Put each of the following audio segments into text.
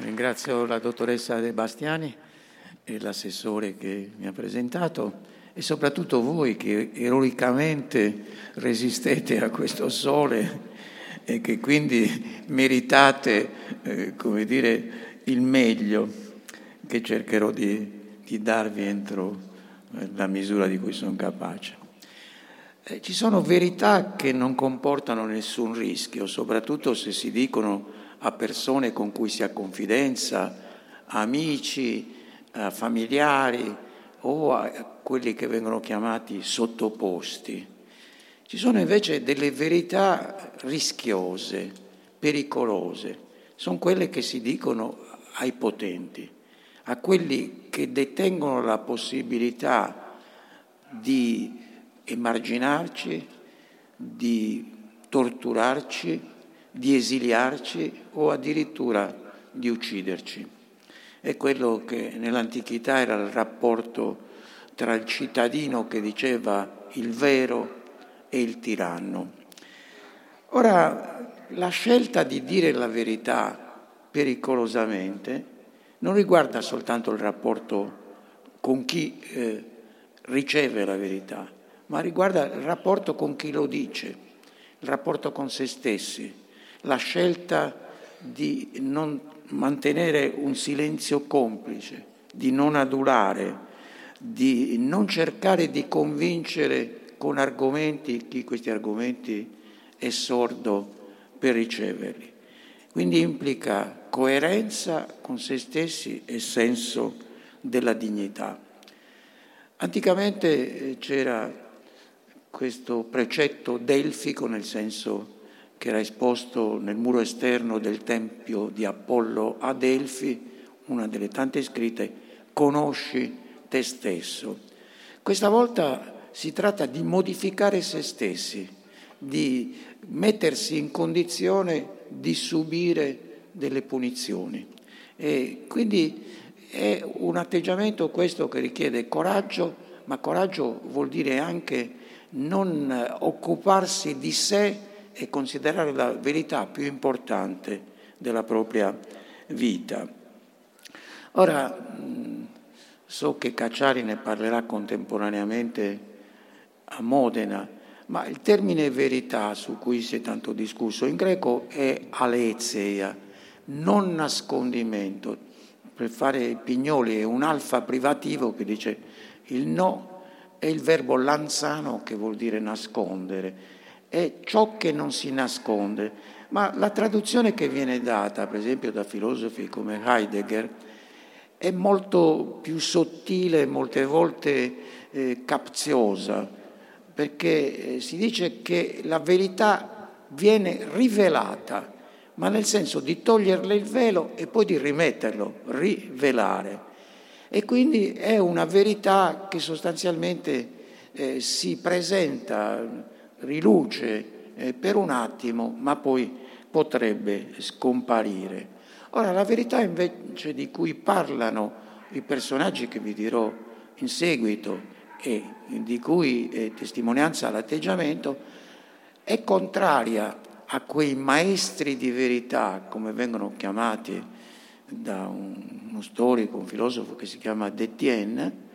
Ringrazio la dottoressa De Bastiani e l'assessore che mi ha presentato e soprattutto voi che eroicamente resistete a questo sole e che quindi meritate, eh, come dire, il meglio che cercherò di, di darvi entro eh, la misura di cui sono capace. Eh, ci sono verità che non comportano nessun rischio, soprattutto se si dicono a persone con cui si ha confidenza, amici, familiari o a quelli che vengono chiamati sottoposti. Ci sono invece delle verità rischiose, pericolose, sono quelle che si dicono ai potenti, a quelli che detengono la possibilità di emarginarci, di torturarci, di esiliarci o addirittura di ucciderci. È quello che nell'antichità era il rapporto tra il cittadino che diceva il vero e il tiranno. Ora, la scelta di dire la verità pericolosamente non riguarda soltanto il rapporto con chi eh, riceve la verità, ma riguarda il rapporto con chi lo dice, il rapporto con se stessi, la scelta di non mantenere un silenzio complice, di non adulare, di non cercare di convincere con argomenti chi questi argomenti è sordo per riceverli. Quindi implica coerenza con se stessi e senso della dignità. Anticamente eh, c'era questo precetto delfico nel senso che era esposto nel muro esterno del tempio di Apollo a Delfi, una delle tante scritte, conosci te stesso. Questa volta si tratta di modificare se stessi, di mettersi in condizione di subire delle punizioni. E quindi è un atteggiamento questo che richiede coraggio, ma coraggio vuol dire anche non occuparsi di sé e considerare la verità più importante della propria vita. Ora, so che Cacciari ne parlerà contemporaneamente a Modena, ma il termine verità su cui si è tanto discusso in greco è aletheia, non nascondimento. Per fare pignoli è un alfa privativo che dice il no è il verbo lanzano che vuol dire nascondere è ciò che non si nasconde. Ma la traduzione che viene data, per esempio, da filosofi come Heidegger, è molto più sottile, molte volte eh, capziosa, perché eh, si dice che la verità viene rivelata, ma nel senso di toglierle il velo e poi di rimetterlo, rivelare. E quindi è una verità che sostanzialmente eh, si presenta riluce eh, per un attimo, ma poi potrebbe scomparire. Ora, la verità invece di cui parlano i personaggi che vi dirò in seguito e di cui è testimonianza l'atteggiamento, è contraria a quei maestri di verità, come vengono chiamati da uno storico, un filosofo che si chiama Detienne,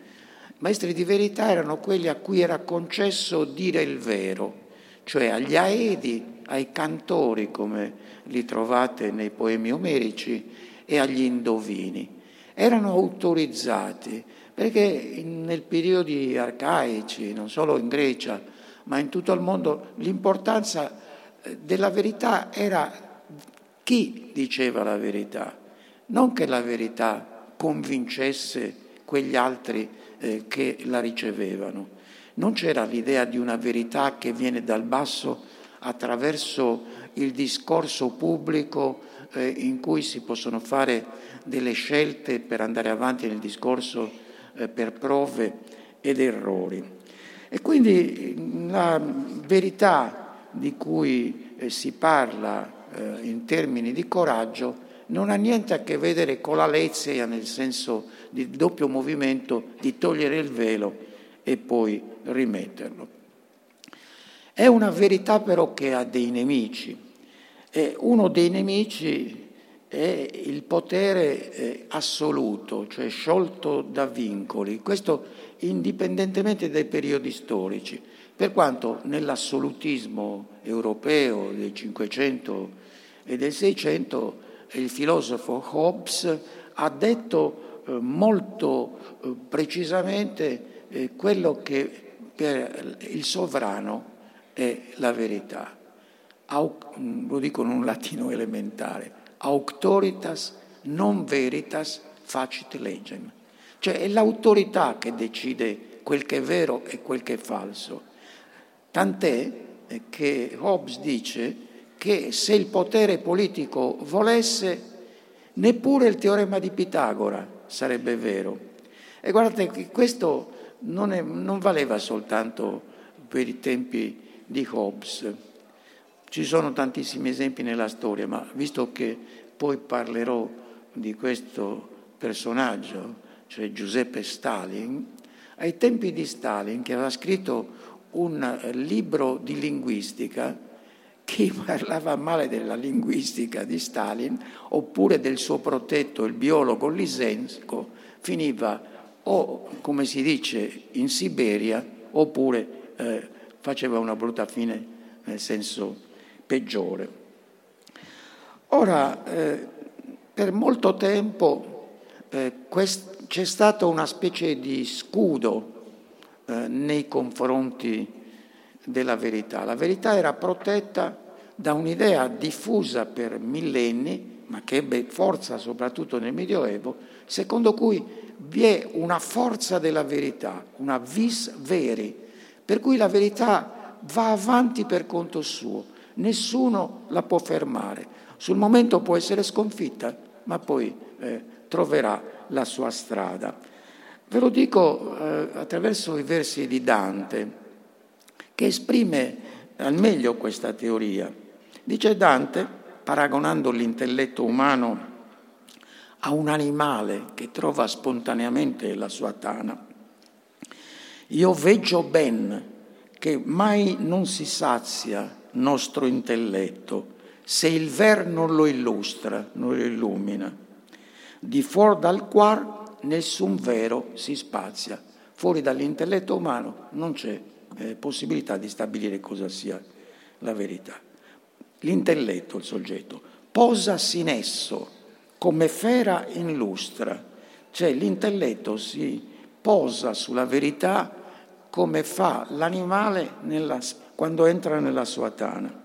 Maestri di verità erano quelli a cui era concesso dire il vero, cioè agli aedi, ai cantori, come li trovate nei poemi omerici, e agli indovini. Erano autorizzati perché nei periodi arcaici, non solo in Grecia, ma in tutto il mondo, l'importanza eh, della verità era chi diceva la verità, non che la verità convincesse quegli altri eh, che la ricevevano. Non c'era l'idea di una verità che viene dal basso attraverso il discorso pubblico eh, in cui si possono fare delle scelte per andare avanti nel discorso eh, per prove ed errori. E quindi la verità di cui eh, si parla eh, in termini di coraggio non ha niente a che vedere con la lezia nel senso di doppio movimento di togliere il velo e poi rimetterlo. È una verità però che ha dei nemici e uno dei nemici è il potere eh, assoluto, cioè sciolto da vincoli, questo indipendentemente dai periodi storici, per quanto nell'assolutismo europeo del Cinquecento e del Seicento il filosofo Hobbes ha detto eh, molto eh, precisamente quello che per il sovrano è la verità. Lo dico in un latino elementare, auctoritas non veritas facit legem. Cioè è l'autorità che decide quel che è vero e quel che è falso. Tant'è che Hobbes dice che se il potere politico volesse, neppure il teorema di Pitagora sarebbe vero. E guardate che questo non, è, non valeva soltanto per i tempi di Hobbes. Ci sono tantissimi esempi nella storia, ma visto che poi parlerò di questo personaggio, cioè Giuseppe Stalin, ai tempi di Stalin, che aveva scritto un libro di linguistica, chi parlava male della linguistica di Stalin, oppure del suo protetto, il biologo Lisensko, finiva o, come si dice, in Siberia, oppure eh, faceva una brutta fine nel senso peggiore. Ora, eh, per molto tempo eh, quest- c'è stata una specie di scudo eh, nei confronti della verità. La verità era protetta da un'idea diffusa per millenni, ma che ebbe forza soprattutto nel Medioevo, secondo cui vi è una forza della verità, una vis veri, per cui la verità va avanti per conto suo, nessuno la può fermare. Sul momento può essere sconfitta, ma poi eh, troverà la sua strada. Ve lo dico eh, attraverso i versi di Dante, che esprime al meglio questa teoria. Dice Dante, paragonando l'intelletto umano a un animale che trova spontaneamente la sua tana, io veggio ben che mai non si sazia nostro intelletto se il ver non lo illustra, non lo illumina. Di fuori dal qual nessun vero si spazia. Fuori dall'intelletto umano non c'è eh, possibilità di stabilire cosa sia la verità. L'intelletto, il soggetto, posasi in esso come fera in lustra, cioè l'intelletto si posa sulla verità come fa l'animale nella, quando entra nella sua tana.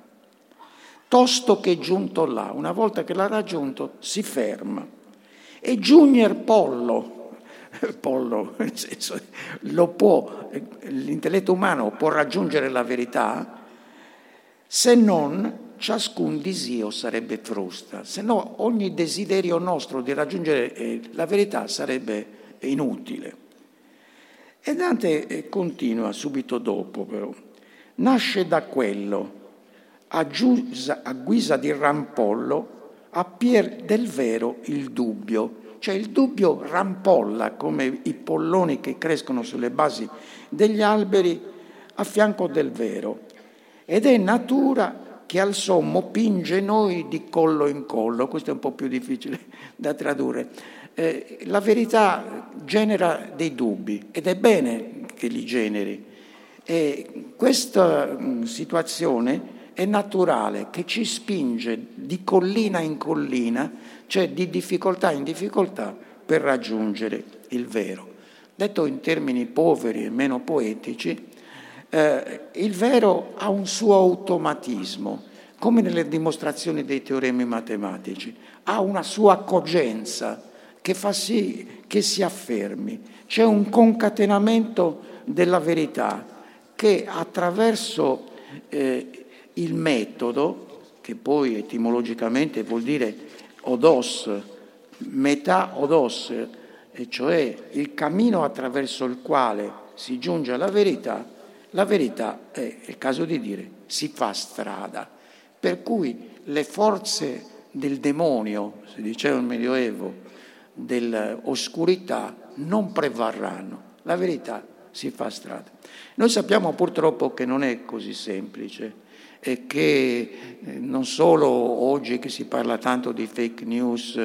Tosto che giunto là, una volta che l'ha raggiunto, si ferma. E Junior Pollo, Pollo, senso, può, l'intelletto umano può raggiungere la verità se non ciascun disio sarebbe frusta, se no ogni desiderio nostro di raggiungere eh, la verità sarebbe inutile. E Dante eh, continua subito dopo però. Nasce da quello, a, giusa, a guisa di rampollo, appier del vero il dubbio. Cioè il dubbio rampolla come i polloni che crescono sulle basi degli alberi a fianco del vero. Ed è natura che al sommo pinge noi di collo in collo. Questo è un po' più difficile da tradurre eh, la verità genera dei dubbi ed è bene che li generi. E questa mm, situazione è naturale, che ci spinge di collina in collina, cioè di difficoltà in difficoltà per raggiungere il vero. Detto in termini poveri e meno poetici, eh, il vero ha un suo automatismo, come nelle dimostrazioni dei teoremi matematici, ha una sua cogenza che fa sì che si affermi. C'è un concatenamento della verità che attraverso eh, il metodo, che poi etimologicamente vuol dire odos, metà odos, e cioè il cammino attraverso il quale si giunge alla verità, la verità è, è il caso di dire, si fa strada. Per cui le forze del demonio, si diceva nel Medioevo, dell'oscurità non prevarranno, la verità si fa strada. Noi sappiamo purtroppo che non è così semplice e che eh, non solo oggi che si parla tanto di fake news,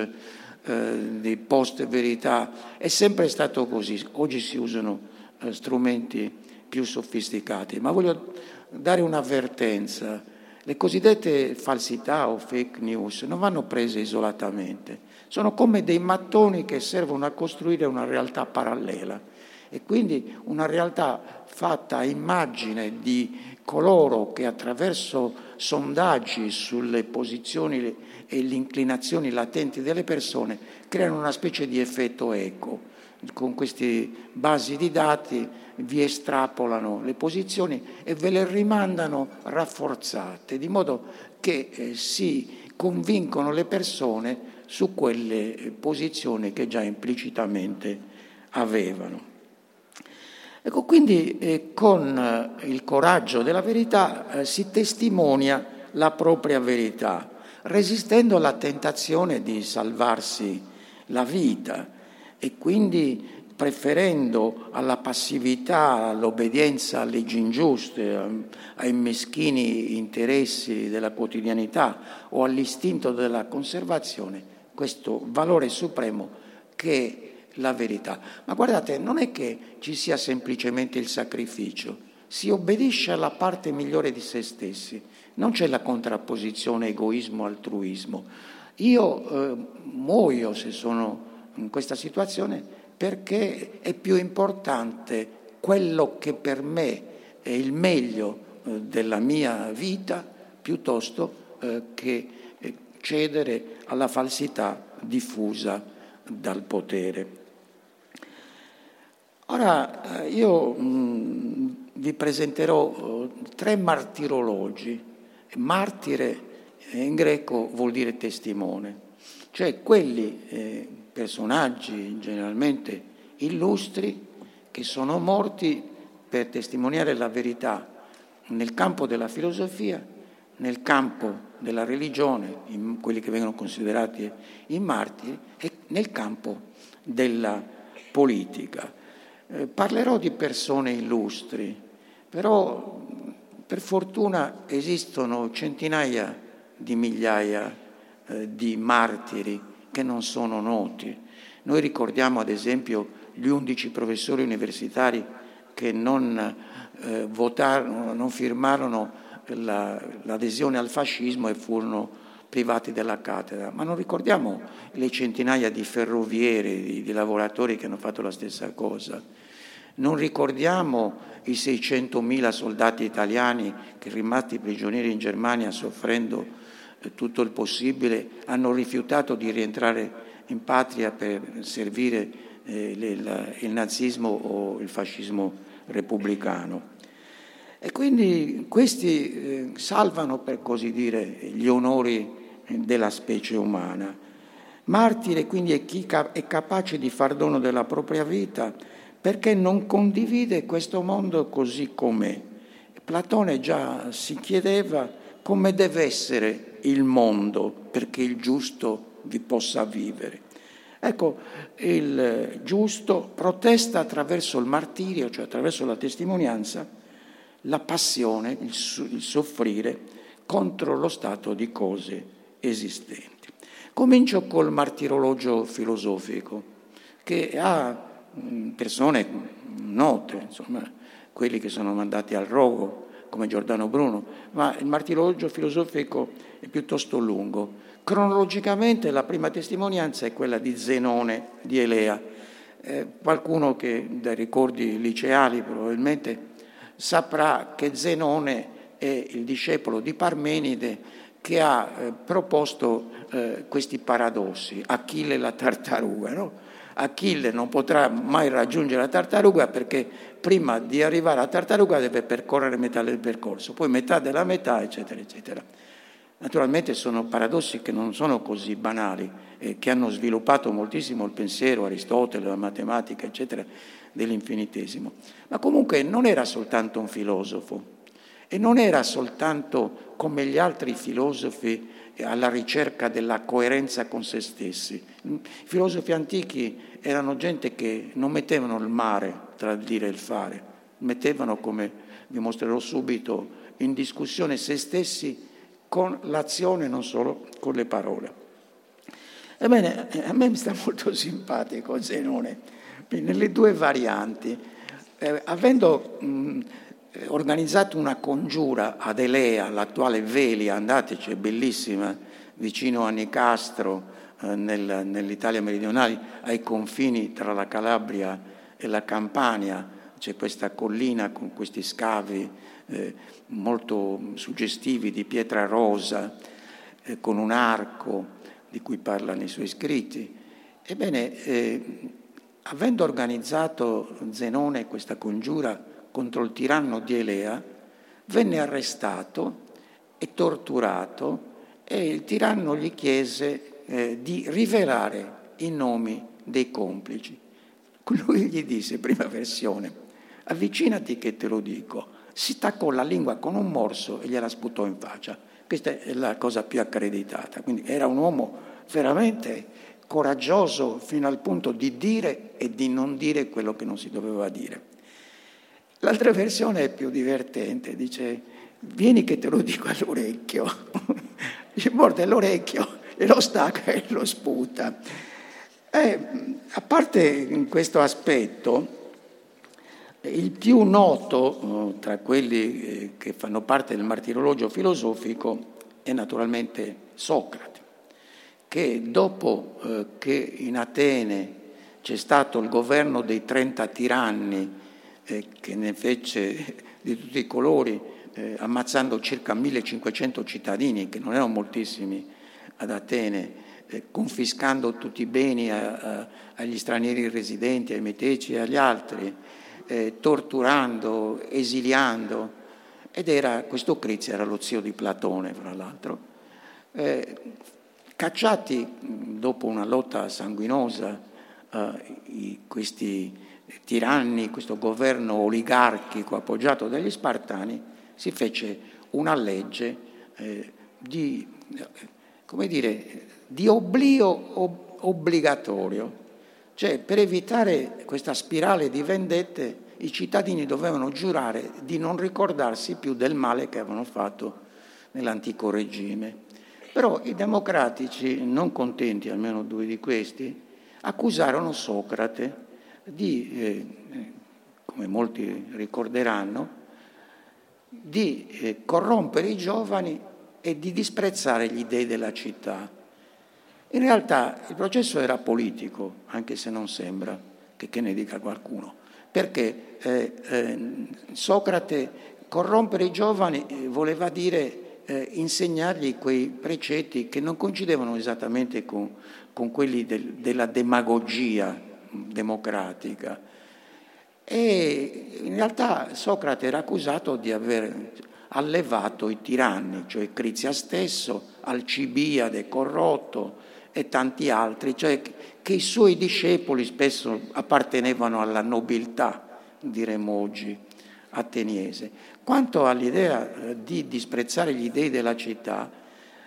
eh, di post verità, è sempre stato così, oggi si usano eh, strumenti più sofisticati, ma voglio dare un'avvertenza, le cosiddette falsità o fake news non vanno prese isolatamente, sono come dei mattoni che servono a costruire una realtà parallela. E quindi una realtà fatta a immagine di coloro che attraverso sondaggi sulle posizioni e le inclinazioni latenti delle persone creano una specie di effetto eco. Con queste basi di dati vi estrapolano le posizioni e ve le rimandano rafforzate, di modo che eh, si convincono le persone su quelle posizioni che già implicitamente avevano. Ecco, quindi eh, con eh, il coraggio della verità eh, si testimonia la propria verità, resistendo alla tentazione di salvarsi la vita e quindi preferendo alla passività, all'obbedienza a leggi ingiuste, ai meschini interessi della quotidianità o all'istinto della conservazione, questo valore supremo che la verità. Ma guardate, non è che ci sia semplicemente il sacrificio, si obbedisce alla parte migliore di se stessi, non c'è la contrapposizione egoismo-altruismo. Io eh, muoio se sono in questa situazione perché è più importante quello che per me è il meglio eh, della mia vita piuttosto eh, che eh, cedere alla falsità diffusa dal potere. Ora eh, io mm, vi presenterò eh, tre martirologi. Martire in greco vuol dire testimone, cioè quelli eh, personaggi generalmente illustri che sono morti per testimoniare la verità nel campo della filosofia, nel campo della religione, quelli che vengono considerati i martiri, e nel campo della politica. Eh, parlerò di persone illustri, però per fortuna esistono centinaia di migliaia eh, di martiri che non sono noti. Noi ricordiamo ad esempio gli undici professori universitari che non, eh, votarono, non firmarono la, l'adesione al fascismo e furono privati della cattedra, ma non ricordiamo le centinaia di ferrovieri, di, di lavoratori che hanno fatto la stessa cosa. Non ricordiamo i 600.000 soldati italiani che rimasti prigionieri in Germania soffrendo eh, tutto il possibile hanno rifiutato di rientrare in patria per servire eh, il nazismo o il fascismo repubblicano. E quindi questi eh, salvano, per così dire, gli onori della specie umana. Martire quindi è chi è capace di far dono della propria vita perché non condivide questo mondo così com'è. Platone già si chiedeva come deve essere il mondo perché il giusto vi possa vivere. Ecco, il giusto protesta attraverso il martirio, cioè attraverso la testimonianza, la passione, il, soffrire contro lo stato di cose esistenti. Comincio col martirologio filosofico, che ha mm, persone note, insomma, quelli che sono mandati al rogo, come Giordano Bruno, ma il martirologio filosofico è piuttosto lungo. Cronologicamente la prima testimonianza è quella di Zenone di Elea. Eh, qualcuno che dai ricordi liceali probabilmente saprà che Zenone è il discepolo di Parmenide che ha eh, proposto eh, questi paradossi, Achille la tartaruga. No? Achille non potrà mai raggiungere la tartaruga perché prima di arrivare alla tartaruga deve percorrere metà del percorso, poi metà della metà, eccetera, eccetera. Naturalmente sono paradossi che non sono così banali, eh, che hanno sviluppato moltissimo il pensiero, Aristotele, la matematica, eccetera, dell'infinitesimo. Ma comunque non era soltanto un filosofo, e non era soltanto come gli altri filosofi alla ricerca della coerenza con se stessi. I filosofi antichi erano gente che non mettevano il mare tra il dire e il fare, mettevano, come vi mostrerò subito, in discussione se stessi con l'azione, non solo con le parole. Ebbene, a me mi sta molto simpatico Zenone, nelle due varianti. Eh, avendo mh, organizzato una congiura ad Elea, l'attuale Velia, andateci, è bellissima, vicino a Nicastro, eh, nel, nell'Italia meridionale, ai confini tra la Calabria e la Campania, c'è questa collina con questi scavi eh, molto suggestivi di pietra rosa, eh, con un arco di cui parla nei suoi scritti. Ebbene, eh, avendo organizzato Zenone questa congiura contro il tiranno di Elea, venne arrestato e torturato e il tiranno gli chiese eh, di rivelare i nomi dei complici. Lui gli disse, prima versione, avvicinati che te lo dico. Si taccò la lingua con un morso e gliela sputò in faccia. Questa è la cosa più accreditata. Quindi era un uomo veramente coraggioso fino al punto di dire e di non dire quello che non si doveva dire. L'altra versione è più divertente, dice vieni che te lo dico all'orecchio, gli morde l'orecchio e lo stacca e lo sputa. E, a parte questo aspetto, il più noto eh, tra quelli eh, che fanno parte del martirologio filosofico è naturalmente Socrate, che dopo eh, che in Atene c'è stato il governo dei 30 tiranni, che ne fece di tutti i colori, ammazzando circa 1500 cittadini, che non erano moltissimi ad Atene, confiscando tutti i beni a, a, agli stranieri residenti, ai meteci e agli altri, eh, torturando, esiliando, ed era, questo Crizia era lo zio di Platone, fra l'altro, eh, cacciati dopo una lotta sanguinosa, eh, i, questi tiranni, questo governo oligarchico appoggiato dagli Spartani, si fece una legge eh, di, come dire, di oblio ob- obbligatorio cioè, per evitare questa spirale di vendette, i cittadini dovevano giurare di non ricordarsi più del male che avevano fatto nell'antico regime. Però i democratici, non contenti, almeno due di questi, accusarono Socrate di, eh, come molti ricorderanno, di eh, corrompere i giovani e di disprezzare gli dei della città. In realtà il processo era politico, anche se non sembra che, che ne dica qualcuno, perché eh, eh, Socrate corrompere i giovani eh, voleva dire eh, insegnargli quei precetti che non coincidevano esattamente con, con quelli del, della demagogia democratica. E in realtà Socrate era accusato di aver allevato i tiranni, cioè Crizia stesso, Alcibiade corrotto, e tanti altri, cioè che i suoi discepoli spesso appartenevano alla nobiltà, diremmo oggi, ateniese. Quanto all'idea eh, di disprezzare gli dei della città,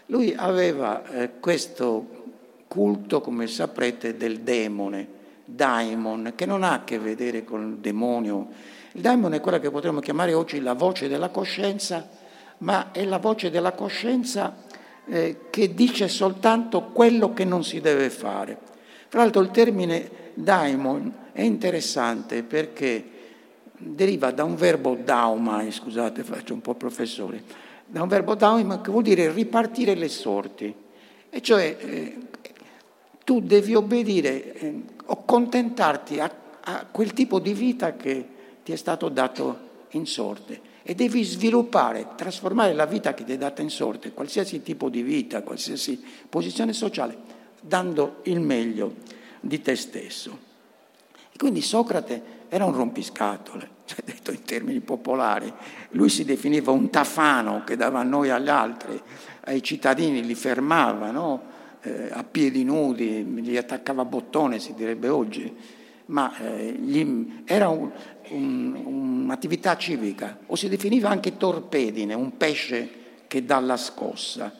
lui aveva eh, questo culto, come saprete, del demone, daimon, che non ha a che vedere con il demonio. Il daimon è quella che potremmo chiamare oggi la voce della coscienza, ma è la voce della coscienza eh, che dice soltanto quello che non si deve fare. Tra l'altro il termine daimon è interessante perché deriva da un verbo daumai, scusate faccio un po' professore, da un verbo daumai che vuol dire ripartire le sorti, e cioè eh, tu devi obbedire eh, o contentarti a, a quel tipo di vita che ti è stato dato in sorte e devi sviluppare, trasformare la vita che ti è data in sorte, qualsiasi tipo di vita, qualsiasi posizione sociale, dando il meglio di te stesso. E quindi Socrate era un rompiscatole, cioè detto in termini popolari. Lui si definiva un tafano che dava a noi agli altri, ai cittadini li fermava no? Eh, a piedi nudi, li attaccava bottone, si direbbe oggi, ma eh, gli, era un, un, un'attività civica, o si definiva anche torpedine, un pesce che dà la scossa,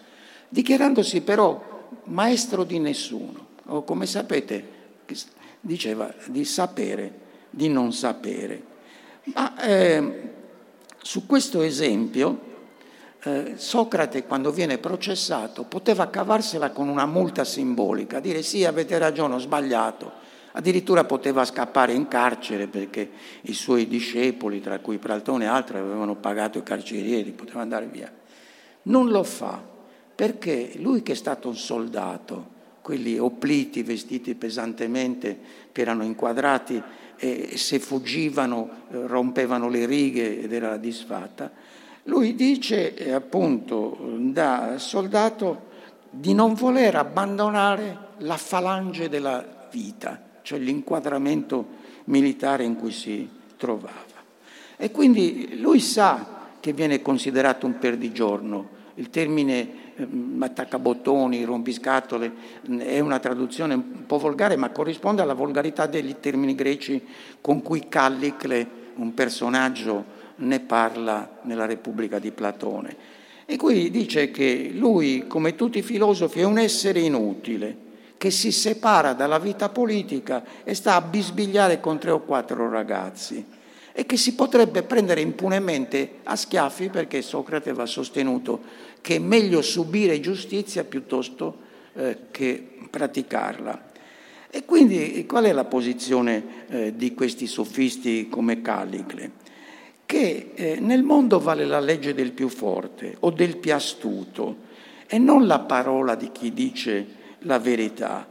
dichiarandosi però maestro di nessuno, o come sapete diceva di sapere, di non sapere. Ma eh, su questo esempio eh, Socrate quando viene processato poteva cavarsela con una multa simbolica, dire sì avete ragione, ho sbagliato. Addirittura poteva scappare in carcere perché i suoi discepoli, tra cui Platone e altri, avevano pagato i carcerieri, poteva andare via. Non lo fa perché lui che è stato un soldato, quelli opliti, vestiti pesantemente, che erano inquadrati e se fuggivano eh, rompevano le righe ed era la disfatta, lui dice eh, appunto da soldato di non voler abbandonare la falange della vita, cioè l'inquadramento militare in cui si trovava. E quindi lui sa che viene considerato un perdigiorno. Il termine eh, attaccabottoni, rompiscatole è una traduzione un po' volgare, ma corrisponde alla volgarità degli termini greci con cui Callicle, un personaggio ne parla nella Repubblica di Platone. E qui dice che lui, come tutti i filosofi, è un essere inutile, che si separa dalla vita politica e sta a bisbigliare con tre o quattro ragazzi e che si potrebbe prendere impunemente a schiaffi perché Socrate aveva sostenuto che è meglio subire giustizia piuttosto eh, che praticarla. E quindi qual è la posizione eh, di questi sofisti come Callicle? Che eh, nel mondo vale la legge del più forte o del più astuto e non la parola di chi dice la verità.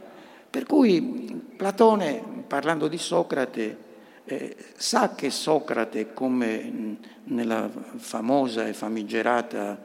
Per cui Platone, parlando di Socrate, eh, sa che Socrate, come nella famosa e famigerata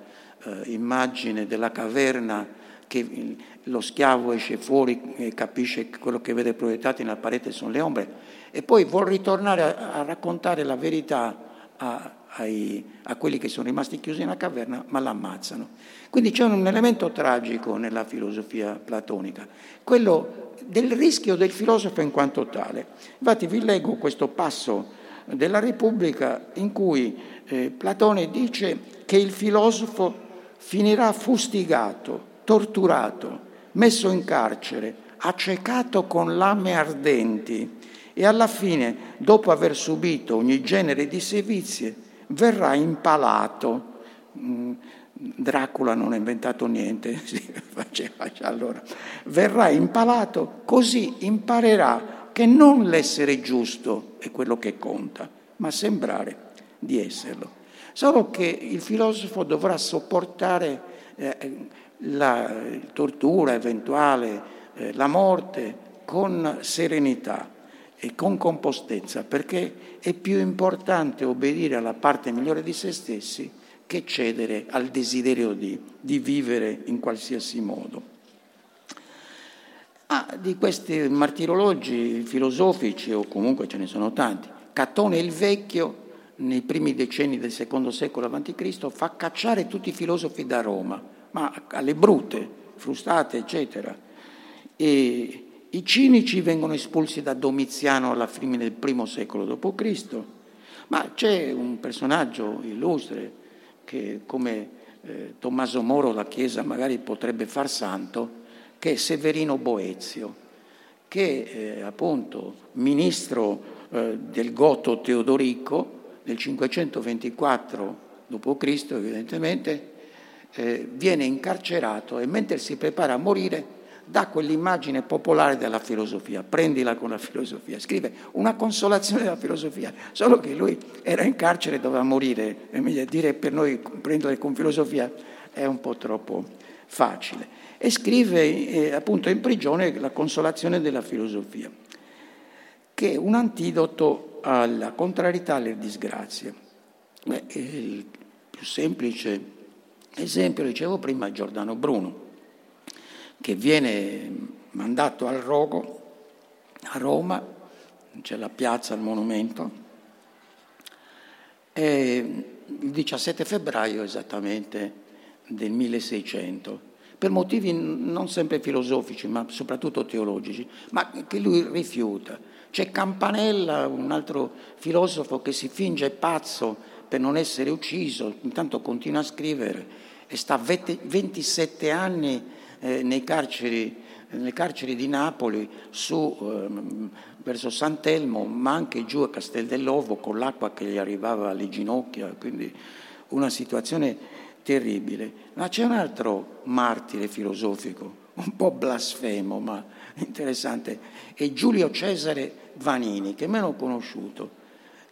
eh, immagine della caverna, che lo schiavo esce fuori e capisce che quello che vede proiettato nella parete sono le ombre, e poi vuol ritornare a, a raccontare la verità a, ai, a quelli che sono rimasti chiusi nella caverna, ma l'ammazzano. Quindi c'è un elemento tragico nella filosofia platonica, quello del rischio del filosofo in quanto tale. Infatti vi leggo questo passo della Repubblica in cui eh, Platone dice che il filosofo finirà fustigato, torturato, messo in carcere, accecato con lame ardenti e alla fine, dopo aver subito ogni genere di sevizie, verrà impalato. Mm, Dracula non ha inventato niente, allora. Verrà impalato, così imparerà che non l'essere giusto è quello che conta, ma sembrare di esserlo. Solo che il filosofo dovrà sopportare eh, la tortura eventuale, eh, la morte con serenità e con compostezza, perché è più importante obbedire alla parte migliore di se stessi che cedere al desiderio di, di vivere in qualsiasi modo. Ah, di questi martirologi filosofici, o comunque ce ne sono tanti, Catone il Vecchio, nei primi decenni del secondo secolo a.C., fa cacciare tutti i filosofi da Roma, ma alle brute, frustate, eccetera. E i cinici vengono espulsi da Domiziano alla fine del primo secolo d.C., ma c'è un personaggio illustre che come eh, Tommaso Moro la Chiesa magari potrebbe far santo, che è Severino Boezio, che eh, appunto ministro eh, del Goto Teodorico nel 524 d.C., evidentemente, eh, viene incarcerato e mentre si prepara a morire dà quell'immagine popolare della filosofia, prendila con la filosofia, scrive una consolazione della filosofia, solo che lui era in carcere e doveva morire, e dire per noi prendere con filosofia è un po' troppo facile. E scrive eh, appunto in prigione la consolazione della filosofia, che è un antidoto alla contrarietà alle disgrazie. Beh, il più semplice esempio, dicevo prima, è Giordano Bruno che viene mandato al rogo a Roma, c'è la piazza, il monumento, e il 17 febbraio esattamente del 1600, per motivi non sempre filosofici, ma soprattutto teologici, ma che lui rifiuta. C'è Campanella, un altro filosofo che si finge pazzo per non essere ucciso, intanto continua a scrivere e sta 27 anni eh, carceri, nelle carceri di Napoli su, eh, verso Sant'Elmo, ma anche giù a Castel dell'Ovo con l'acqua che gli arrivava alle ginocchia, quindi una situazione terribile. Ma c'è un altro martire filosofico, un po' blasfemo, ma interessante, è Giulio Cesare Vanini, che è meno conosciuto,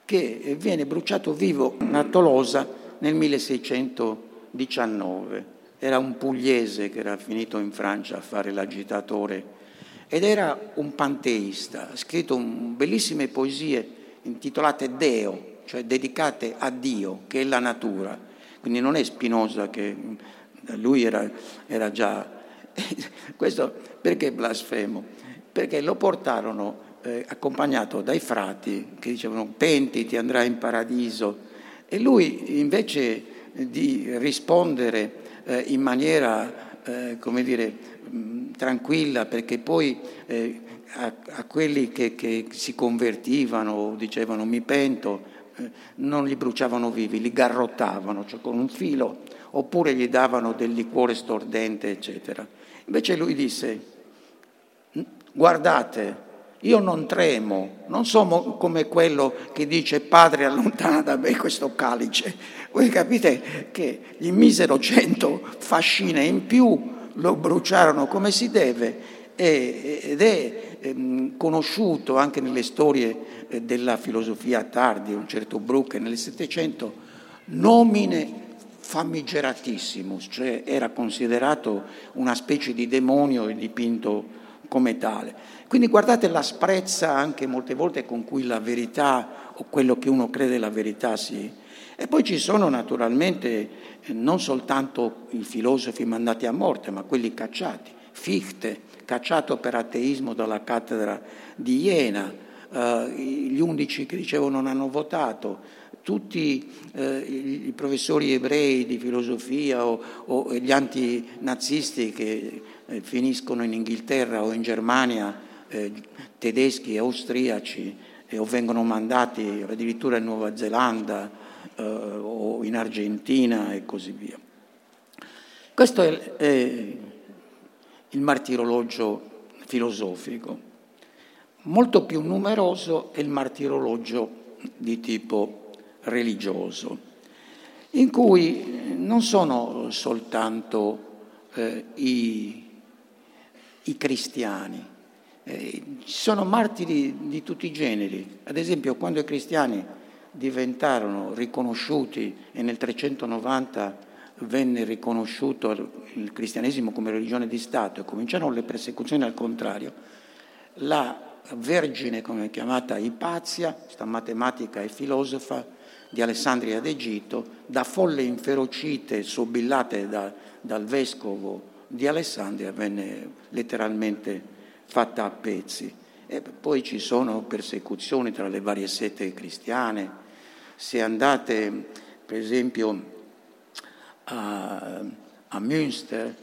che viene bruciato vivo a Tolosa nel 1619. Era un pugliese che era finito in Francia a fare l'agitatore ed era un panteista, ha scritto bellissime poesie intitolate Deo, cioè dedicate a Dio, che è la natura. Quindi non è Spinoza che lui era, era già... Questo perché blasfemo? Perché lo portarono eh, accompagnato dai frati che dicevano pentiti, andrai in paradiso. E lui invece di rispondere eh, in maniera, eh, come dire, mh, tranquilla, perché poi eh, a, a, quelli che, che, si convertivano dicevano mi pento, eh, non li bruciavano vivi, li garrottavano, cioè con un filo, oppure gli davano del liquore stordente, eccetera. Invece lui disse, guardate, io non tremo, non sono come quello che dice padre allontana da me questo calice. Voi capite che gli misero cento fascine in più, lo bruciarono come si deve ed è ehm, conosciuto anche nelle storie eh, della filosofia tardi, un certo Bruck nel Settecento, nomine famigeratissimos, cioè era considerato una specie di demonio dipinto come tale. Quindi guardate l'asprezza anche molte volte con cui la verità o quello che uno crede la verità si... E poi ci sono naturalmente eh, non soltanto i filosofi mandati a morte, ma quelli cacciati. Fichte, cacciato per ateismo dalla cattedra di Iena, eh, gli undici che dicevo non hanno votato, tutti eh, i professori ebrei di filosofia o, o gli antinazisti che eh, finiscono in Inghilterra o in Germania, eh, tedeschi e austriaci, eh, o vengono mandati addirittura in Nuova Zelanda eh, o in Argentina e così via. Questo è, è il martirologio filosofico. Molto più numeroso è il martirologio di tipo religioso, in cui non sono soltanto eh, i i cristiani. Eh, ci sono martiri di tutti i generi. Ad esempio, quando i cristiani diventarono riconosciuti e nel 390 venne riconosciuto il cristianesimo come religione di Stato e cominciarono le persecuzioni al contrario, la Vergine, come è chiamata Ipazia, questa matematica e filosofa di Alessandria d'Egitto, da folle inferocite, sobillate da, dal vescovo di Alessandria venne letteralmente fatta a pezzi. E poi ci sono persecuzioni tra le varie sette cristiane. Se andate, per esempio, a, a Münster,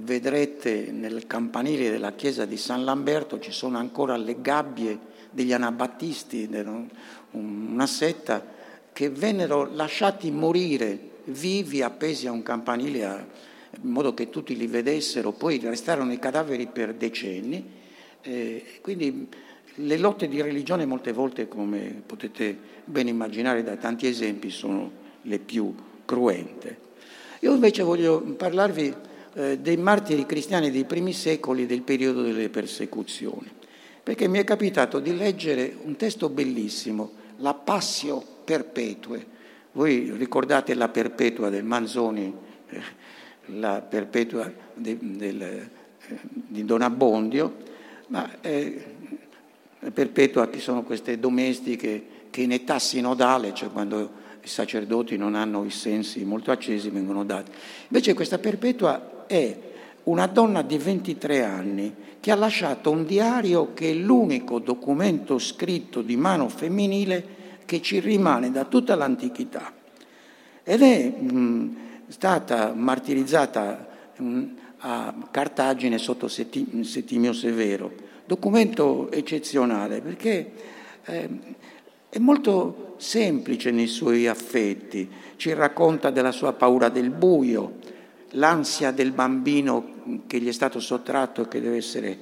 vedrete nel campanile della chiesa di San Lamberto ci sono ancora le gabbie degli anabattisti, una setta che vennero lasciati morire vivi appesi a un campanile a, in modo che tutti li vedessero, poi restarono i cadaveri per decenni. Eh, quindi le lotte di religione molte volte, come potete ben immaginare da tanti esempi, sono le più cruente. Io invece voglio parlarvi eh, dei martiri cristiani dei primi secoli del periodo delle persecuzioni, perché mi è capitato di leggere un testo bellissimo, la Passio Perpetue. Voi ricordate la Perpetua del Manzoni? Eh, la perpetua de, del, eh, di Don Abbondio, ma eh, perpetua che sono queste domestiche che in età sinodale, cioè quando i sacerdoti non hanno i sensi molto accesi, vengono dati. Invece questa perpetua è una donna di 23 anni che ha lasciato un diario che è l'unico documento scritto di mano femminile che ci rimane da tutta l'antichità. Ed è mh, stata martirizzata mm, a Cartagine sotto Settimio Severo. Documento eccezionale perché eh, è molto semplice nei suoi affetti, ci racconta della sua paura del buio, l'ansia del bambino che gli è stato sottratto e che deve essere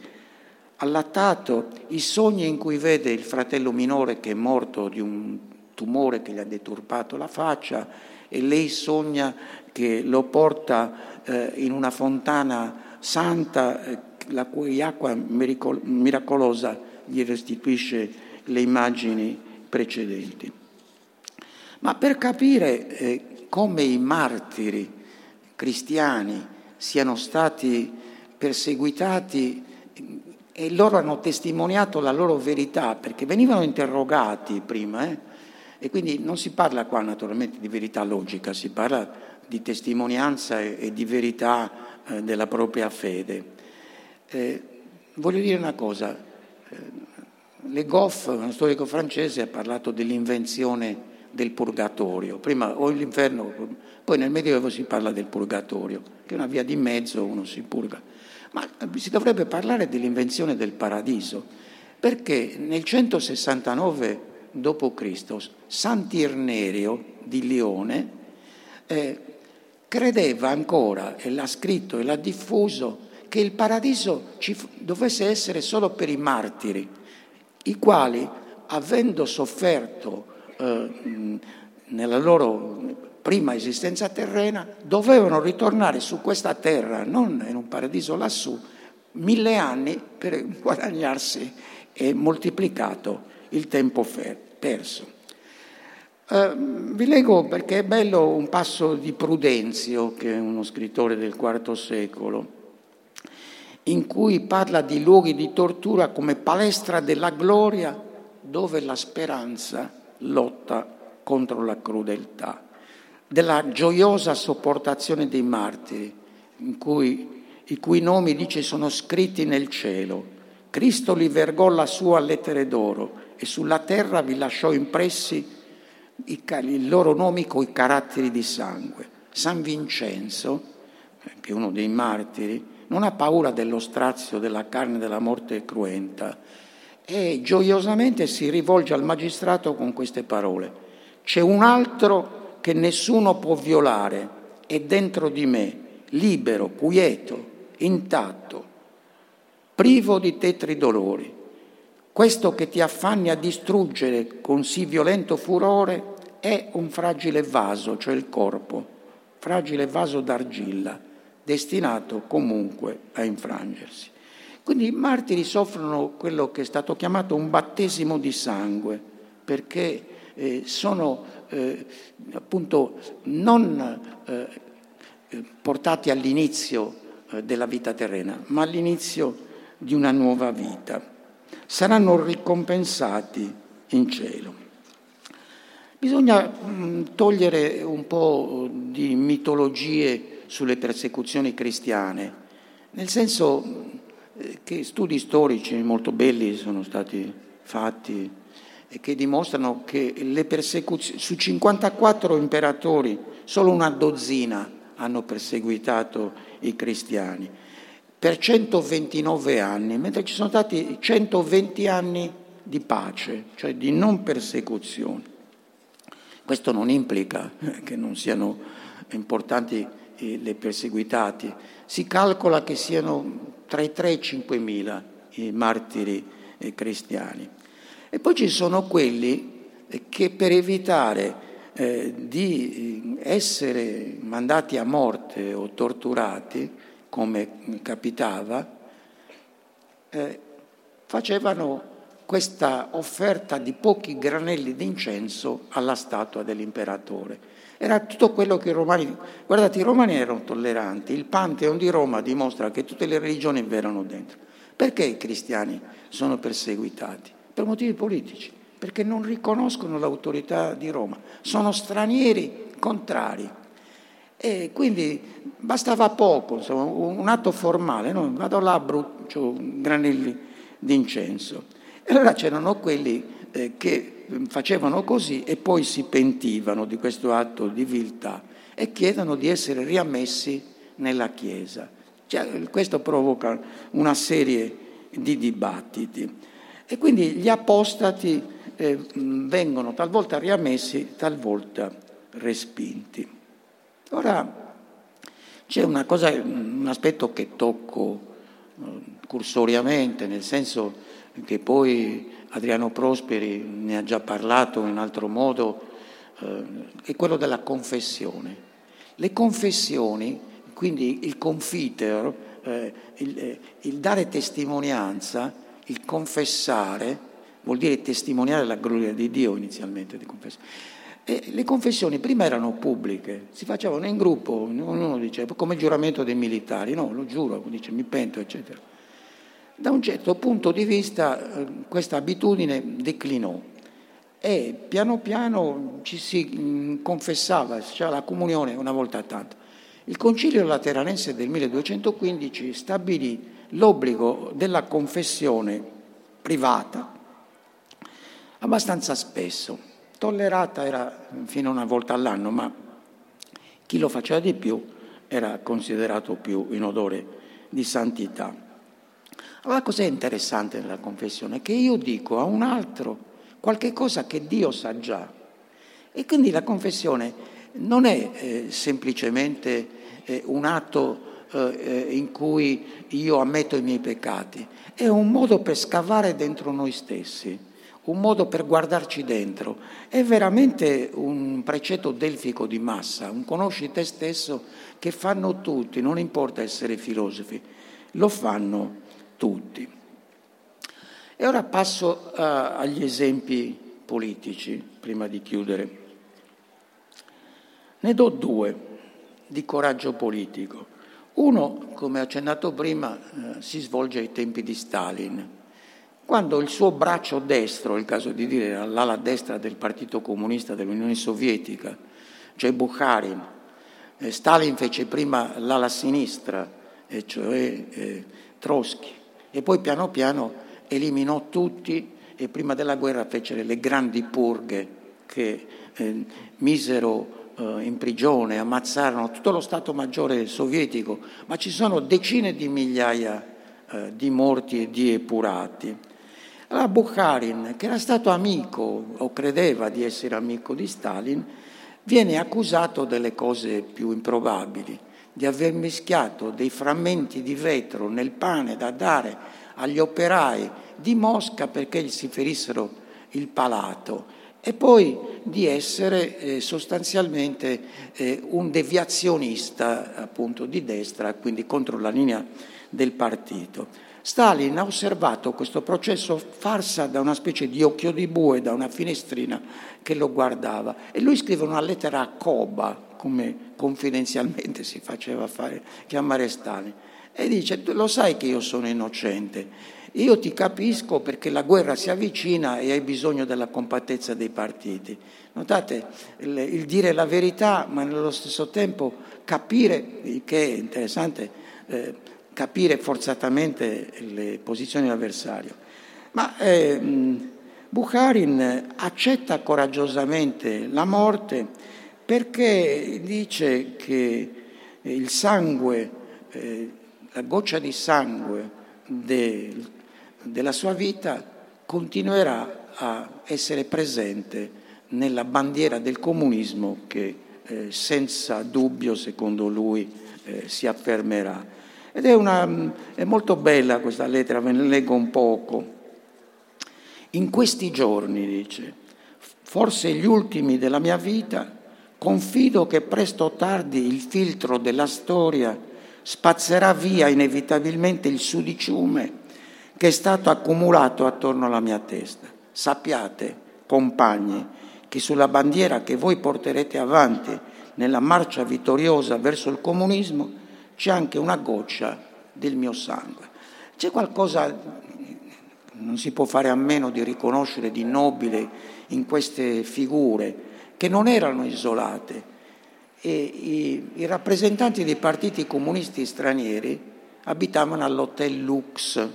allattato, i sogni in cui vede il fratello minore che è morto di un tumore che gli ha deturpato la faccia e lei sogna che lo porta eh, in una fontana santa, eh, la cui acqua miracolosa gli restituisce le immagini precedenti. Ma per capire eh, come i martiri cristiani siano stati perseguitati e loro hanno testimoniato la loro verità perché venivano interrogati prima eh? e quindi non si parla qua naturalmente di verità logica, si parla di testimonianza e, e di verità eh, della propria fede. Eh, voglio dire una cosa, eh, Le Goff, uno storico francese, ha parlato dell'invenzione del purgatorio, prima o l'inferno, poi nel Medioevo si parla del purgatorio, che è una via di mezzo, uno si purga. Ma si dovrebbe parlare dell'invenzione del paradiso, perché nel 169 d.C. Sant'Irnerio di Lione eh, credeva ancora, e l'ha scritto e l'ha diffuso, che il paradiso ci dovesse essere solo per i martiri, i quali, avendo sofferto eh, nella loro prima esistenza terrena, dovevano ritornare su questa terra, non in un paradiso lassù, mille anni per guadagnarsi e moltiplicato il tempo perso. Uh, vi leggo perché è bello un passo di Prudenzio, che è uno scrittore del IV secolo, in cui parla di luoghi di tortura come palestra della gloria dove la speranza lotta contro la crudeltà, della gioiosa sopportazione dei martiri, cui, i cui nomi, dice, sono scritti nel cielo. Cristo li vergò lassù a lettere d'oro e sulla terra vi lasciò impressi i, i loro nomi con i caratteri di sangue. San Vincenzo, che è uno dei martiri, non ha paura dello strazio, della carne, della morte cruenta e gioiosamente si rivolge al magistrato con queste parole. C'è un altro che nessuno può violare, è dentro di me, libero, quieto, intatto, privo di tetri dolori. Questo che ti affanni a distruggere con sì violento furore è un fragile vaso, cioè il corpo, fragile vaso d'argilla, destinato comunque a infrangersi. Quindi i martiri soffrono quello che è stato chiamato un battesimo di sangue, perché eh, sono eh, appunto non eh, portati all'inizio eh, della vita terrena, ma all'inizio di una nuova vita. Saranno ricompensati in cielo. Bisogna mm, togliere un po' di mitologie sulle persecuzioni cristiane, nel senso eh, che studi storici molto belli sono stati fatti e che dimostrano che le persecuzioni, su 54 imperatori solo una dozzina hanno perseguitato i cristiani per 129 anni, mentre ci sono stati 120 anni di pace, cioè di non persecuzione. Questo non implica che non siano importanti le perseguitati. Si calcola che siano tra i 3 e i 5 mila i martiri eh, cristiani. E poi ci sono quelli eh, che per evitare eh, di essere mandati a morte o torturati, come capitava, eh, facevano questa offerta di pochi granelli d'incenso alla statua dell'imperatore. Era tutto quello che i romani... Guardate, i romani erano tolleranti, il Pantheon di Roma dimostra che tutte le religioni erano dentro. Perché i cristiani sono perseguitati? Per motivi politici, perché non riconoscono l'autorità di Roma, sono stranieri contrari. E quindi bastava poco, insomma, un atto formale, no? vado là, brucio granelli d'incenso. E allora c'erano quelli eh, che facevano così e poi si pentivano di questo atto di viltà e chiedono di essere riammessi nella Chiesa. Cioè, questo provoca una serie di dibattiti. E quindi gli apostati eh, vengono talvolta riammessi, talvolta respinti. Ora c'è una cosa, un aspetto che tocco eh, cursoriamente, nel senso che poi Adriano Prosperi ne ha già parlato in altro modo, eh, è quello della confessione. Le confessioni, quindi il confiter, eh, il, il dare testimonianza, il confessare, vuol dire testimoniare la gloria di Dio inizialmente. Di e le confessioni prima erano pubbliche, si facevano in gruppo, ognuno diceva, come giuramento dei militari, no, lo giuro, dice mi pento, eccetera. Da un certo punto di vista eh, questa abitudine declinò e piano piano ci si mm, confessava, cioè la comunione una volta tanto. Il Concilio Lateranense del 1215 stabilì l'obbligo della confessione privata abbastanza spesso. Tollerata era fino a una volta all'anno, ma chi lo faceva di più era considerato più in odore di santità. Allora cos'è interessante nella confessione? Che io dico a un altro qualche cosa che Dio sa già. E quindi la confessione non è eh, semplicemente eh, un atto eh, in cui io ammetto i miei peccati, è un modo per scavare dentro noi stessi, un modo per guardarci dentro. È veramente un precetto delfico di massa, un conosci te stesso che fanno tutti, non importa essere filosofi, lo fanno tutti. E ora passo uh, agli esempi politici, prima di chiudere. Ne do due di coraggio politico. Uno, come accennato prima, eh, si svolge ai tempi di Stalin, quando il suo braccio destro, è il caso di dire l'ala destra del Partito Comunista dell'Unione Sovietica, cioè Bukharin, eh, Stalin fece prima l'ala sinistra, e cioè eh, Trotsky, e poi piano piano eliminò tutti e prima della guerra fece le grandi purghe che eh, misero eh, in prigione, ammazzarono tutto lo Stato Maggiore sovietico, ma ci sono decine di migliaia eh, di morti e di epurati. Allora Bukharin, che era stato amico o credeva di essere amico di Stalin, viene accusato delle cose più improbabili, di aver mischiato dei frammenti di vetro nel pane da dare agli operai di Mosca perché gli si ferissero il palato e poi di essere eh, sostanzialmente eh, un deviazionista appunto di destra, quindi contro la linea del partito. Stalin ha osservato questo processo farsa da una specie di occhio di bue, da una finestrina che lo guardava. E lui scrive una lettera a Koba, come confidenzialmente si faceva fare, chiamare Stalin, e dice, lo sai che io sono innocente, io ti capisco perché la guerra si avvicina e hai bisogno della compattezza dei partiti. Notate il, il dire la verità, ma nello stesso tempo capire, che è interessante, eh, capire forzatamente le posizioni dell'avversario. Ma eh, Bukharin accetta coraggiosamente la morte perché dice che il sangue, eh, la goccia di sangue del della sua vita continuerà a essere presente nella bandiera del comunismo che eh, senza dubbio, secondo lui, eh, si affermerà. Ed è, una, è molto bella questa lettera, ve ne leggo un poco. In questi giorni, dice, forse gli ultimi della mia vita, confido che presto o tardi il filtro della storia spazzerà via inevitabilmente il sudiciume che è stato accumulato attorno alla mia testa. Sappiate, compagni, che sulla bandiera che voi porterete avanti nella marcia vittoriosa verso il comunismo c'è anche una goccia del mio sangue. C'è qualcosa, non si può fare a meno di riconoscere di nobile in queste figure, che non erano isolate. E i, i rappresentanti dei partiti comunisti stranieri abitavano all'hotel Lux,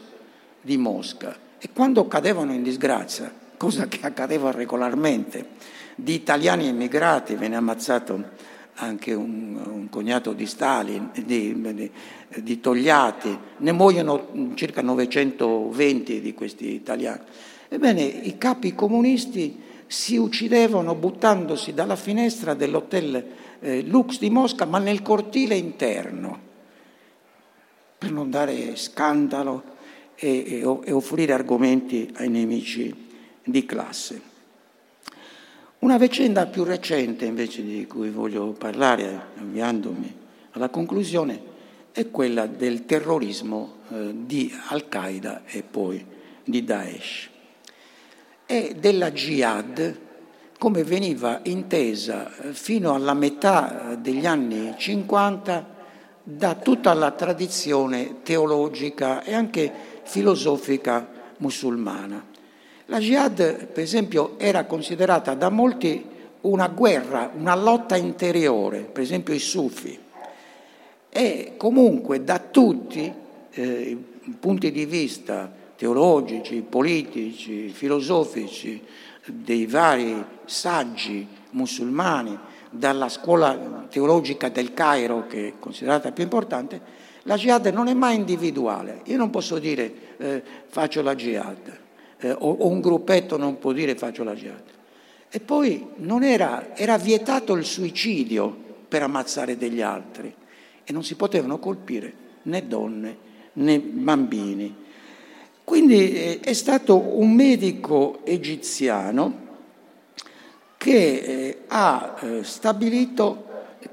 di Mosca e quando cadevano in disgrazia, cosa che accadeva regolarmente, di italiani emigrati, venne ammazzato anche un, un cognato di Stalin, di, di, Togliatti, ne muoiono circa 920 di questi italiani. Ebbene, i capi comunisti si uccidevano buttandosi dalla finestra dell'hotel eh, Lux di Mosca, ma nel cortile interno, per non dare scandalo e, e offrire argomenti ai nemici di classe. Una vicenda più recente invece di cui voglio parlare, avviandomi alla conclusione, è quella del terrorismo eh, di Al-Qaeda e poi di Daesh e della jihad come veniva intesa eh, fino alla metà eh, degli anni 50 da tutta la tradizione teologica e anche filosofica musulmana. La jihad, per esempio, era considerata da molti una guerra, una lotta interiore, per esempio i sufi, e comunque da tutti eh, punti di vista teologici, politici, filosofici, dei vari saggi musulmani, dalla scuola teologica del Cairo, che è considerata più importante, la jihad non è mai individuale. Io non posso dire eh, faccio la jihad, eh, o, o, un gruppetto non può dire faccio la jihad. E poi era, era vietato il suicidio per ammazzare degli altri e non si potevano colpire né donne né bambini. Quindi eh, è stato un medico egiziano che eh, ha eh, stabilito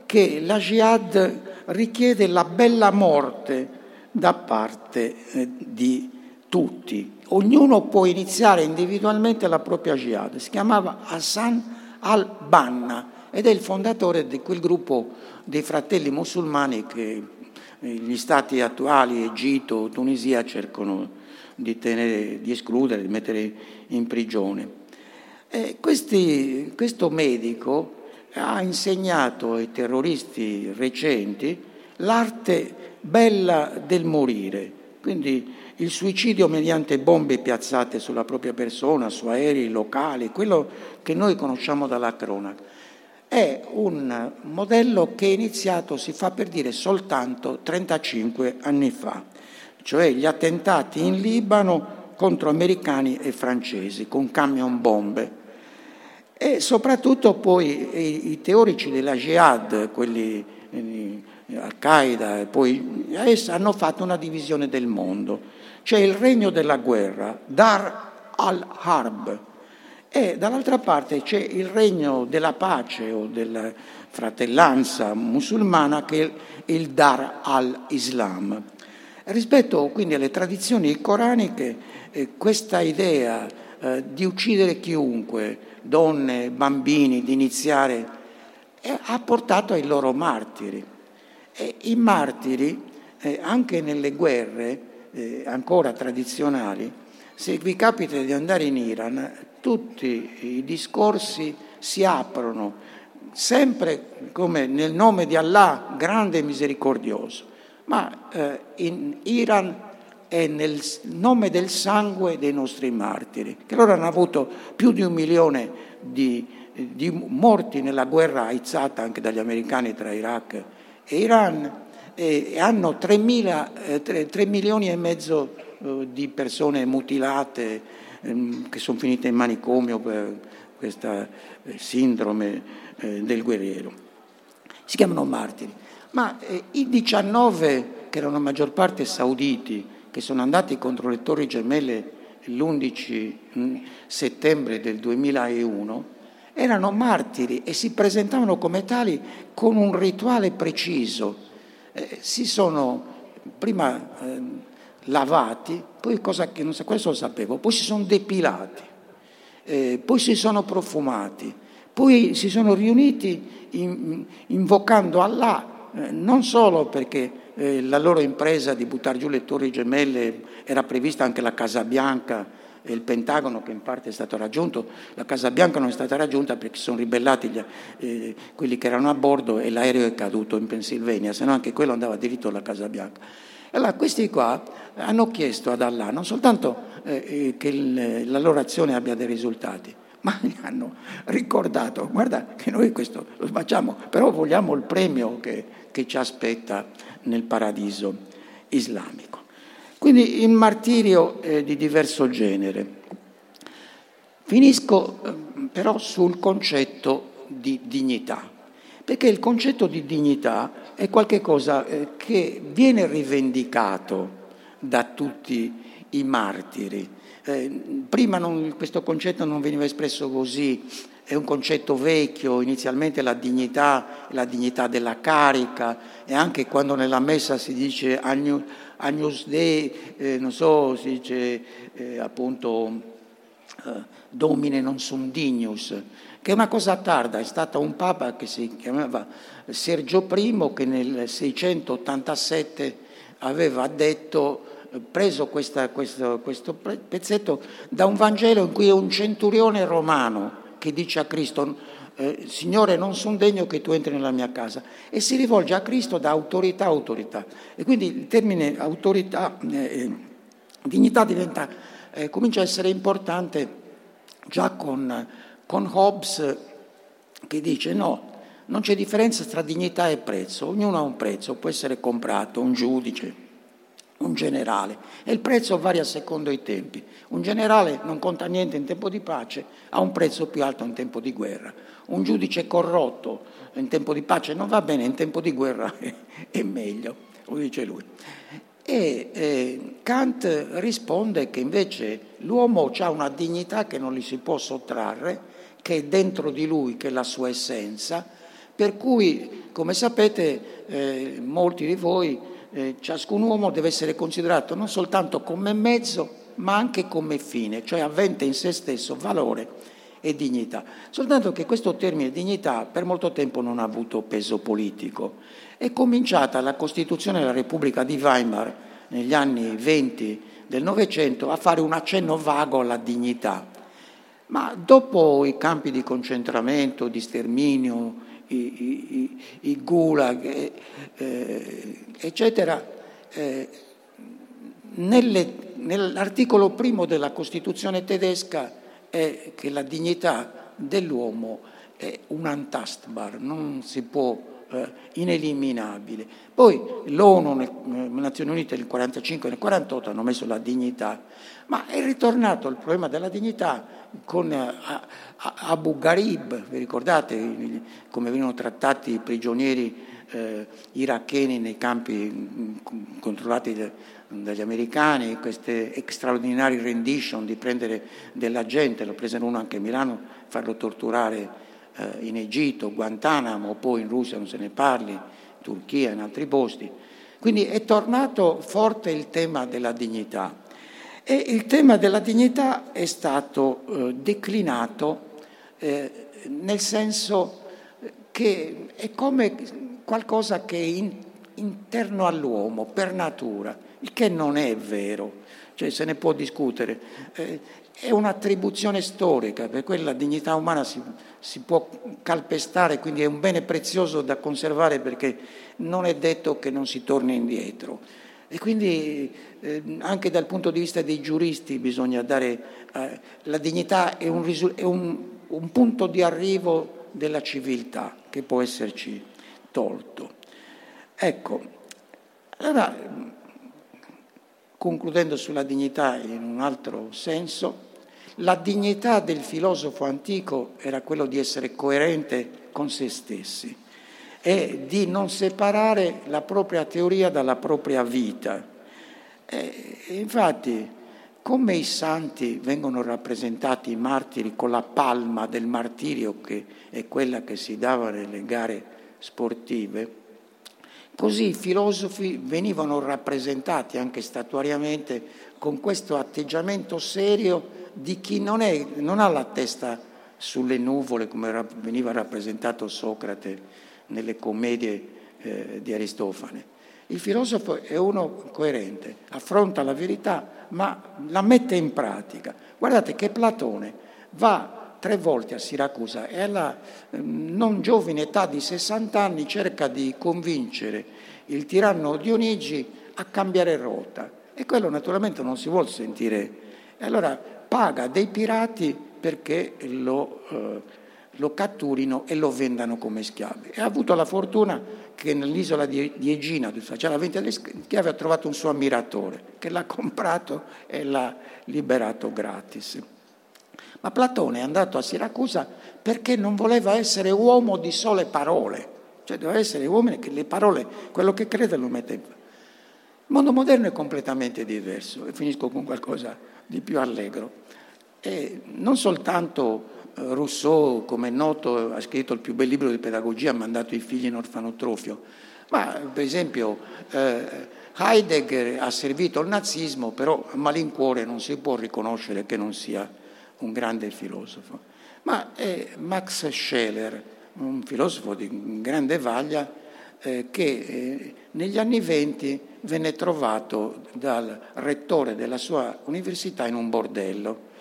che la jihad richiede la bella morte da parte eh, di tutti. Ognuno può iniziare individualmente la propria jihad. Si chiamava Hassan al-Banna ed è il fondatore di quel gruppo dei fratelli musulmani che gli stati attuali, Egitto, Tunisia, cercano di, tenere, di escludere, di mettere in prigione. Questi, questo medico ha insegnato ai terroristi recenti l'arte bella del morire, quindi il suicidio mediante bombe piazzate sulla propria persona, su aerei locali, quello che noi conosciamo dalla cronaca. È un modello che è iniziato, si fa per dire, soltanto 35 anni fa, cioè gli attentati in Libano contro americani e francesi con camion bombe. E soprattutto poi i, teorici della jihad, quelli eh, Al-Qaeda poi hanno fatto una divisione del mondo. C'è il regno della guerra, Dar al-Harb, e dall'altra parte c'è il regno della pace o della fratellanza musulmana che è il Dar al-Islam. Rispetto quindi alle tradizioni coraniche, eh, questa idea eh, di uccidere chiunque, donne, bambini, di iniziare, eh, ha portato ai loro martiri. E i martiri, anche nelle guerre eh, ancora tradizionali, se vi capita di andare in Iran, tutti i discorsi si aprono, sempre come nel nome di Allah, grande e misericordioso. Ma eh, in Iran è nel nome del sangue dei nostri martiri, che loro hanno avuto più di un milione di, di morti nella guerra aizzata anche dagli americani tra Iraq e Iran e hanno 3, mila, eh, 3, 3 milioni e mezzo eh, di persone mutilate ehm, che sono finite in manicomio per questa eh, sindrome eh, del guerriero. Si chiamano martiri. Ma i 19, che erano la maggior parte sauditi, che sono andati contro le torri gemelle l'11 mm, settembre del 2001, erano martiri e si presentavano come tali con un rituale preciso. Eh, si sono prima eh, lavati, poi cosa che non so, questo lo sapevo, poi si sono depilati, eh, poi si sono profumati, poi si sono riuniti in, invocando Allah eh, non solo perché eh, la loro impresa di buttare giù le torri gemelle era prevista anche la Casa Bianca e il Pentagono che in parte è stato raggiunto, la Casa Bianca non è stata raggiunta perché sono ribellati gli, eh, quelli che erano a bordo e l'aereo è caduto in Pennsylvania, se no anche quello andava diritto alla Casa Bianca. Allora questi qua hanno chiesto ad Allah non soltanto eh, eh che il, la loro azione abbia dei risultati, ma gli hanno ricordato, guarda che noi questo lo facciamo, però vogliamo il premio che, che ci aspetta nel paradiso islamico. Quindi il martirio è di diverso genere. Finisco eh, però sul concetto di dignità, perché il concetto di dignità è qualcosa eh, che viene rivendicato da tutti i martiri. Eh, prima non, questo concetto non veniva espresso così è un concetto vecchio, inizialmente la dignità, la dignità della carica e anche quando nella messa si dice Agnus Dei, eh, non so, si dice eh, appunto eh, Domine non sum dignus, che è una cosa tarda, è stato un papa che si chiamava Sergio I che nel 687 aveva detto preso questa, questo, questo pezzetto da un Vangelo in cui è un centurione romano che dice a Cristo, eh, Signore non sono degno che tu entri nella mia casa, e si rivolge a Cristo da autorità a autorità. E quindi il termine autorità, eh, eh, dignità diventa, eh, comincia a essere importante già con, con Hobbes che dice no, non c'è differenza tra dignità e prezzo, ognuno ha un prezzo, può essere comprato, un giudice un generale e il prezzo varia secondo i tempi. Un generale non conta niente in tempo di pace, ha un prezzo più alto in tempo di guerra. Un giudice corrotto in tempo di pace non va bene, in tempo di guerra è meglio, lo dice lui. E eh, Kant risponde che invece l'uomo ha una dignità che non gli si può sottrarre, che è dentro di lui, che è la sua essenza, per cui, come sapete, eh, molti di voi eh, ciascun uomo deve essere considerato non soltanto come mezzo, ma anche come fine, cioè avente in se stesso valore e dignità. Soltanto che questo termine dignità per molto tempo non ha avuto peso politico. È cominciata la Costituzione della Repubblica di Weimar negli anni 20 del Novecento a fare un accenno vago alla dignità. Ma dopo i campi di concentramento, di sterminio, i, i, i gulag, eh, eh, eccetera, eh, nelle, nell'articolo primo della Costituzione tedesca è che la dignità dell'uomo è un antastbar, non si può eh, ineliminabile. Poi l'ONU, le Nazioni Unite nel 1945 e nel 1948 hanno messo la dignità, ma è ritornato il problema della dignità con eh, Abu Gharib, vi ricordate come venivano trattati i prigionieri eh, iracheni nei campi mm, controllati dagli americani, queste straordinarie rendition di prendere della gente, lo presero uno anche a Milano, farlo torturare eh, in Egitto, Guantanamo, poi in Russia non se ne parli, Turchia, in altri posti. Quindi è tornato forte il tema della dignità e il tema della dignità è stato eh, declinato eh, nel senso che è come qualcosa che è in, interno all'uomo, per natura, il che non è vero, cioè se ne può discutere. Eh, è un'attribuzione storica, per cui la dignità umana si, si, può calpestare, quindi è un bene prezioso da conservare perché non è detto che non si torni indietro. E quindi eh, anche dal punto di vista dei giuristi bisogna dare, eh, la dignità è, un, è un, un punto di arrivo della civiltà che può esserci tolto. Ecco, allora, concludendo sulla dignità in un altro senso, la dignità del filosofo antico era quello di essere coerente con se stessi e di non separare la propria teoria dalla propria vita. E infatti, come i santi vengono rappresentati, i martiri, con la palma del martirio, che è quella che si dava nelle gare sportive, così i filosofi venivano rappresentati anche statuariamente con questo atteggiamento serio di chi non, è, non ha la testa sulle nuvole come veniva rappresentato Socrate nelle commedie eh, di Aristofane. Il filosofo è uno coerente, affronta la verità ma la mette in pratica. Guardate che Platone va tre volte a Siracusa e alla ehm, non giovine età di 60 anni cerca di convincere il tiranno Dionigi a cambiare rotta e quello naturalmente non si vuole sentire. E allora paga dei pirati perché lo, eh, lo catturino e lo vendano come schiavi. E ha avuto la fortuna che nell'isola di, di Egina, dove faceva la vendita delle schiavi, ha trovato un suo ammiratore che l'ha comprato e l'ha liberato gratis. Ma Platone è andato a Siracusa perché non voleva essere uomo di sole parole, cioè doveva essere uomo che le parole, quello che crede lo mette in pratica. Il mondo moderno è completamente diverso e finisco con qualcosa di più allegro. E non soltanto Rousseau, come è noto, ha scritto il più bel libro di pedagogia, ha mandato i figli in orfanotrofio. Ma per esempio eh, Heidegger ha servito il nazismo, però a malincuore non si può riconoscere che non sia un grande filosofo. Ma è Max Scheler, un filosofo di grande vaglia, eh, che eh, negli anni venti venne trovato dal rettore della sua università in un bordello.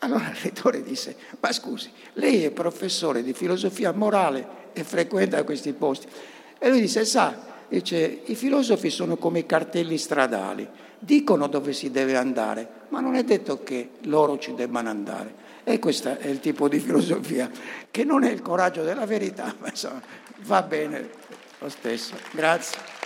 Allora il rettore disse, ma scusi, lei è professore di filosofia morale e frequenta questi posti. E lui disse, sa, dice, i filosofi sono come i cartelli stradali, dicono dove si deve andare, ma non è detto che loro ci debbano andare. E questo è il tipo di filosofia che non è il coraggio della verità, ma insomma va bene lo stesso. Grazie.